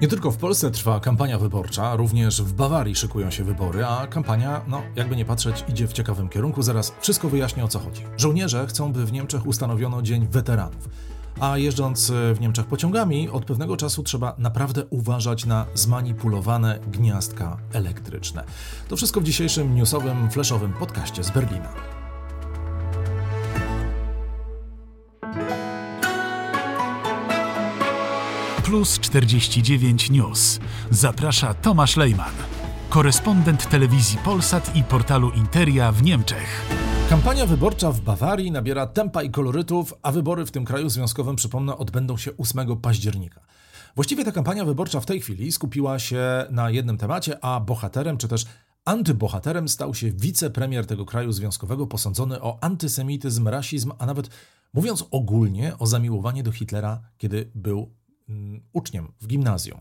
Nie tylko w Polsce trwa kampania wyborcza, również w Bawarii szykują się wybory, a kampania, no jakby nie patrzeć, idzie w ciekawym kierunku. Zaraz wszystko wyjaśnię o co chodzi. Żołnierze chcą, by w Niemczech ustanowiono Dzień Weteranów. A jeżdżąc w Niemczech pociągami, od pewnego czasu trzeba naprawdę uważać na zmanipulowane gniazdka elektryczne. To wszystko w dzisiejszym newsowym, flashowym podcaście z Berlina. Plus 49 News. Zaprasza Tomasz Lejman, korespondent telewizji Polsat i portalu Interia w Niemczech. Kampania wyborcza w Bawarii nabiera tempa i kolorytów, a wybory w tym kraju związkowym, przypomnę, odbędą się 8 października. Właściwie ta kampania wyborcza w tej chwili skupiła się na jednym temacie, a bohaterem czy też antybohaterem stał się wicepremier tego kraju związkowego posądzony o antysemityzm, rasizm, a nawet mówiąc ogólnie o zamiłowanie do Hitlera, kiedy był uczniem w gimnazjum.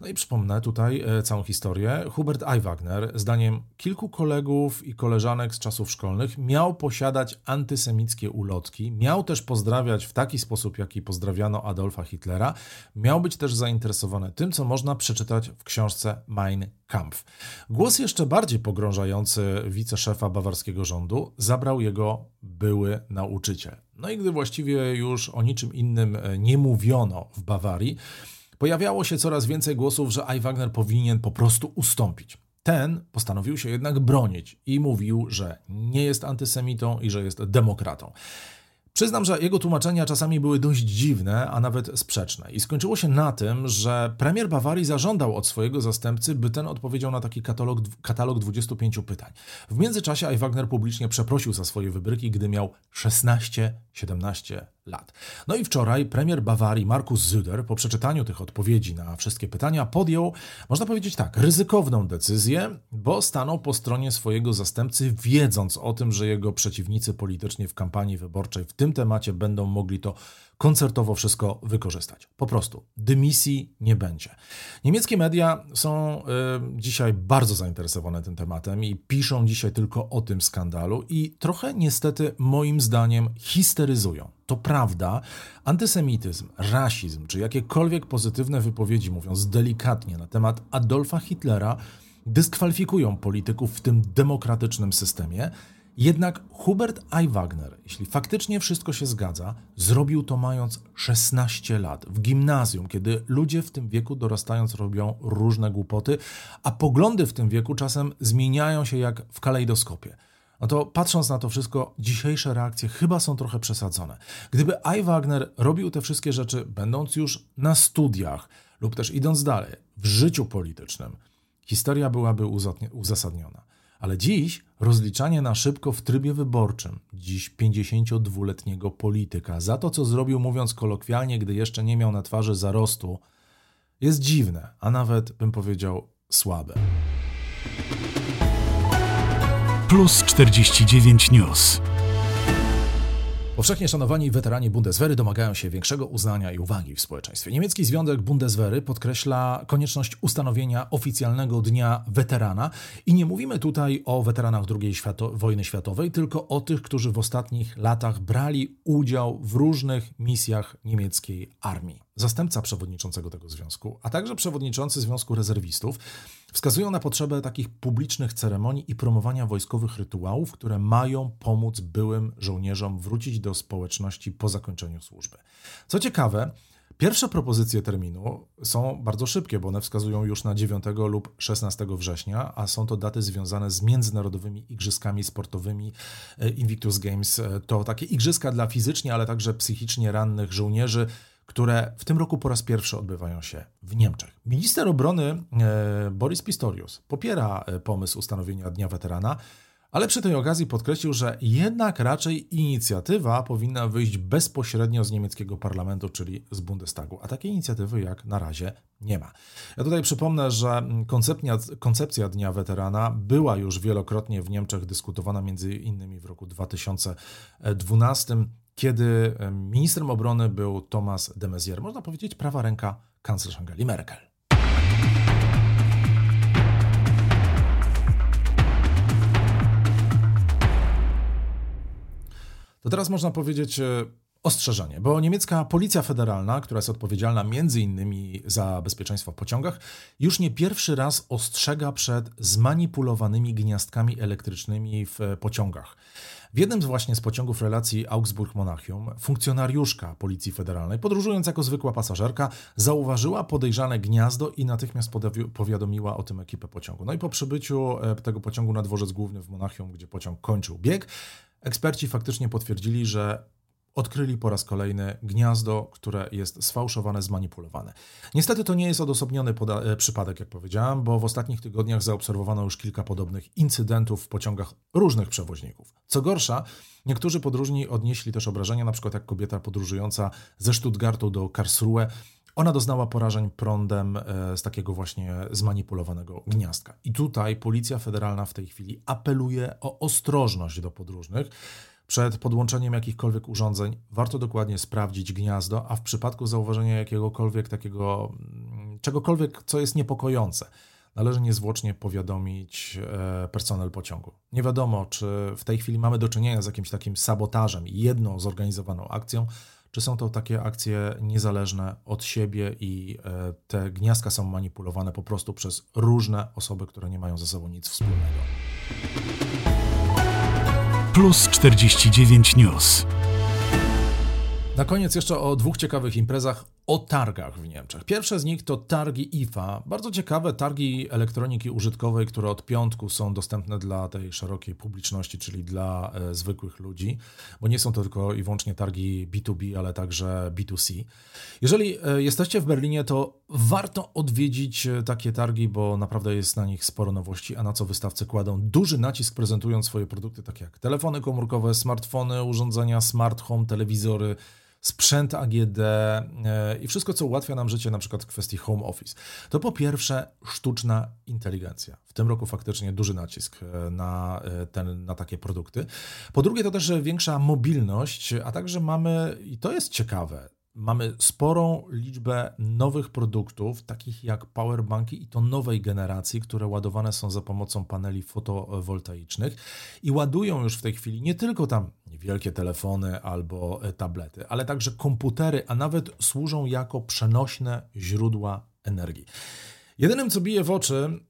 No i przypomnę tutaj e, całą historię. Hubert Aiwagner, zdaniem kilku kolegów i koleżanek z czasów szkolnych, miał posiadać antysemickie ulotki, miał też pozdrawiać w taki sposób, jaki pozdrawiano Adolfa Hitlera, miał być też zainteresowany tym, co można przeczytać w książce Mein Kampf. Głos jeszcze bardziej pogrążający wiceszefa bawarskiego rządu zabrał jego były nauczyciel. No i gdy właściwie już o niczym innym e, nie mówiono w Bawarii, pojawiało się coraz więcej głosów, że I. Wagner powinien po prostu ustąpić. Ten postanowił się jednak bronić i mówił, że nie jest antysemitą i że jest demokratą. Przyznam, że jego tłumaczenia czasami były dość dziwne, a nawet sprzeczne. I skończyło się na tym, że premier Bawarii zażądał od swojego zastępcy, by ten odpowiedział na taki katalog, katalog 25 pytań. W międzyczasie. Wagner publicznie przeprosił za swoje wybryki, gdy miał 16-17 lat. No i wczoraj premier Bawarii Markus Züder po przeczytaniu tych odpowiedzi na wszystkie pytania podjął, można powiedzieć tak, ryzykowną decyzję, bo stanął po stronie swojego zastępcy, wiedząc o tym, że jego przeciwnicy polityczni w kampanii wyborczej w tym temacie będą mogli to koncertowo wszystko wykorzystać. Po prostu dymisji nie będzie. Niemieckie media są y, dzisiaj bardzo zainteresowane tym tematem i piszą dzisiaj tylko o tym skandalu i trochę niestety moim zdaniem histeryzują. To prawda, antysemityzm, rasizm czy jakiekolwiek pozytywne wypowiedzi, mówiąc delikatnie, na temat Adolfa Hitlera dyskwalifikują polityków w tym demokratycznym systemie jednak Hubert I. Wagner, jeśli faktycznie wszystko się zgadza, zrobił to mając 16 lat w gimnazjum, kiedy ludzie w tym wieku dorastając robią różne głupoty, a poglądy w tym wieku czasem zmieniają się jak w kalejdoskopie. No to patrząc na to wszystko, dzisiejsze reakcje chyba są trochę przesadzone. Gdyby I. Wagner robił te wszystkie rzeczy, będąc już na studiach lub też idąc dalej w życiu politycznym, historia byłaby uzasadniona. Ale dziś rozliczanie na szybko w trybie wyborczym, dziś 52-letniego polityka, za to, co zrobił, mówiąc kolokwialnie, gdy jeszcze nie miał na twarzy zarostu, jest dziwne, a nawet bym powiedział słabe. Plus 49 News. Powszechnie szanowani weterani Bundeswehry domagają się większego uznania i uwagi w społeczeństwie. Niemiecki Związek Bundeswehry podkreśla konieczność ustanowienia oficjalnego Dnia Weterana i nie mówimy tutaj o weteranach II świato wojny światowej, tylko o tych, którzy w ostatnich latach brali udział w różnych misjach niemieckiej armii. Zastępca przewodniczącego tego związku, a także przewodniczący Związku Rezerwistów wskazują na potrzebę takich publicznych ceremonii i promowania wojskowych rytuałów, które mają pomóc byłym żołnierzom wrócić do społeczności po zakończeniu służby. Co ciekawe, Pierwsze propozycje terminu są bardzo szybkie, bo one wskazują już na 9 lub 16 września, a są to daty związane z międzynarodowymi igrzyskami sportowymi e, Invictus Games. E, to takie igrzyska dla fizycznie, ale także psychicznie rannych żołnierzy które w tym roku po raz pierwszy odbywają się w Niemczech. Minister obrony e, Boris Pistorius popiera e, pomysł ustanowienia Dnia Weterana, ale przy tej okazji podkreślił, że jednak raczej inicjatywa powinna wyjść bezpośrednio z niemieckiego parlamentu, czyli z Bundestagu, a takiej inicjatywy jak na razie nie ma. Ja tutaj przypomnę, że koncepcja, koncepcja Dnia Weterana była już wielokrotnie w Niemczech dyskutowana, między innymi w roku 2012 kiedy ministrem obrony był Thomas de Maizière, można powiedzieć prawa ręka kanclerz Angeli Merkel. To teraz można powiedzieć e, Ostrzeżenie, bo niemiecka policja federalna, która jest odpowiedzialna innymi za bezpieczeństwo w pociągach, już nie pierwszy raz ostrzega przed zmanipulowanymi gniazdkami elektrycznymi w pociągach. W jednym z właśnie z pociągów relacji Augsburg-Monachium funkcjonariuszka Policji Federalnej, podróżując jako zwykła pasażerka, zauważyła podejrzane gniazdo i natychmiast powiadomiła o tym ekipę pociągu. No i po przybyciu e, tego pociągu na dworzec główny w Monachium, gdzie pociąg kończył bieg, eksperci faktycznie potwierdzili, że odkryli po raz kolejny gniazdo, które jest sfałszowane, zmanipulowane. Niestety to nie jest odosobniony e, przypadek, jak powiedziałem, bo w ostatnich tygodniach zaobserwowano już kilka podobnych incydentów w pociągach różnych przewoźników. Co gorsza, niektórzy podróżni odnieśli też obrażenia, na przykład jak kobieta podróżująca ze Stuttgartu do Karlsruhe, ona doznała porażeń prądem e, z takiego właśnie zmanipulowanego gniazdka. I tutaj Policja Federalna w tej chwili apeluje o ostrożność do podróżnych, przed podłączeniem jakichkolwiek urządzeń warto dokładnie sprawdzić gniazdo, a w przypadku zauważenia jakiegokolwiek takiego, mm, czegokolwiek, co jest niepokojące, należy niezwłocznie powiadomić e, personel pociągu. Nie wiadomo, czy w tej chwili mamy do czynienia z jakimś takim sabotażem, jedną zorganizowaną akcją, czy są to takie akcje niezależne od siebie i e, te gniazdka są manipulowane po prostu przez różne osoby, które nie mają ze sobą nic wspólnego. Plus 49 News. Na koniec jeszcze o dwóch ciekawych imprezach o targach w Niemczech. Pierwsze z nich to targi IFA. Bardzo ciekawe targi elektroniki użytkowej, które od piątku są dostępne dla tej szerokiej publiczności, czyli dla e, zwykłych ludzi, bo nie są to tylko i wyłącznie targi B2B, ale także B2C. Jeżeli e, jesteście w Berlinie, to warto odwiedzić e, takie targi, bo naprawdę jest na nich sporo nowości, a na co wystawcy kładą duży nacisk prezentując swoje produkty, takie jak telefony komórkowe, smartfony, urządzenia smart home, telewizory, sprzęt AGD e, i wszystko, co ułatwia nam życie, na przykład w kwestii home office. To po pierwsze sztuczna inteligencja. W tym roku faktycznie duży nacisk e, na, e, ten, na takie produkty. Po drugie, to też większa mobilność, a także mamy, i to jest ciekawe, mamy sporą liczbę nowych produktów, takich jak powerbanki i to nowej generacji, które ładowane są za pomocą paneli fotowoltaicznych i ładują już w tej chwili nie tylko tam wielkie telefony albo e, tablety, ale także komputery, a nawet służą jako przenośne źródła energii. Jedynym, co bije w oczy,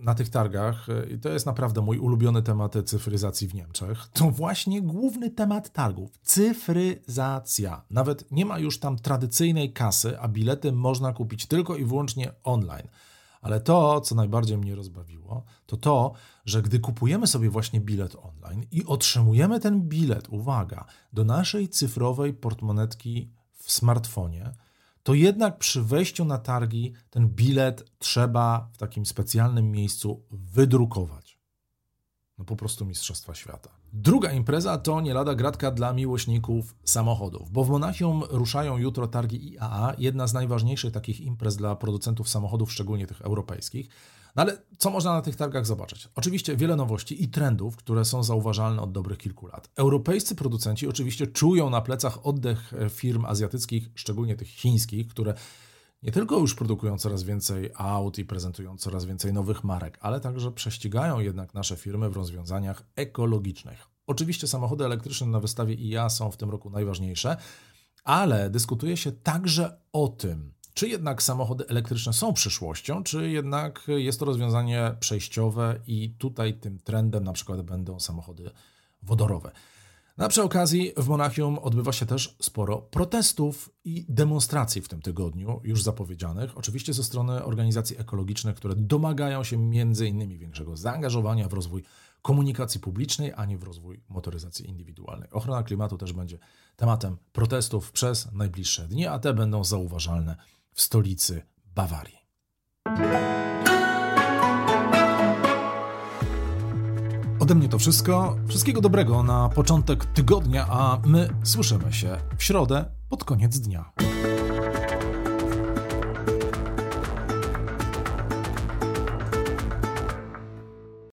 na tych targach, e, i to jest naprawdę mój ulubiony temat cyfryzacji w Niemczech, to właśnie główny temat targów cyfryzacja. Nawet nie ma już tam tradycyjnej kasy, a bilety można kupić tylko i wyłącznie online. Ale to, co najbardziej mnie rozbawiło, to to, że gdy kupujemy sobie właśnie bilet online i otrzymujemy ten bilet, uwaga, do naszej cyfrowej portmonetki w smartfonie, to jednak przy wejściu na targi ten bilet trzeba w takim specjalnym miejscu wydrukować. No po prostu Mistrzostwa Świata. Druga impreza to nie lada gratka dla miłośników samochodów, bo w Monachium ruszają jutro targi IAA, jedna z najważniejszych takich imprez dla producentów samochodów, szczególnie tych europejskich. No ale co można na tych targach zobaczyć? Oczywiście wiele nowości i trendów, które są zauważalne od dobrych kilku lat. Europejscy producenci oczywiście czują na plecach oddech firm azjatyckich, szczególnie tych chińskich, które nie tylko już produkują coraz więcej aut i prezentują coraz więcej nowych marek, ale także prześcigają jednak nasze firmy w rozwiązaniach ekologicznych. Oczywiście samochody elektryczne na wystawie IA są w tym roku najważniejsze, ale dyskutuje się także o tym, czy jednak samochody elektryczne są przyszłością, czy jednak jest to rozwiązanie przejściowe i tutaj tym trendem na przykład będą samochody wodorowe. Na przy okazji w Monachium odbywa się też sporo protestów i demonstracji w tym tygodniu, już zapowiedzianych, oczywiście ze strony organizacji ekologicznych, które domagają się innymi większego zaangażowania w rozwój komunikacji publicznej, a nie w rozwój motoryzacji indywidualnej. Ochrona klimatu też będzie tematem protestów przez najbliższe dni, a te będą zauważalne w stolicy Bawarii. Ode mnie to wszystko. Wszystkiego dobrego na początek tygodnia, a my słyszymy się w środę pod koniec dnia.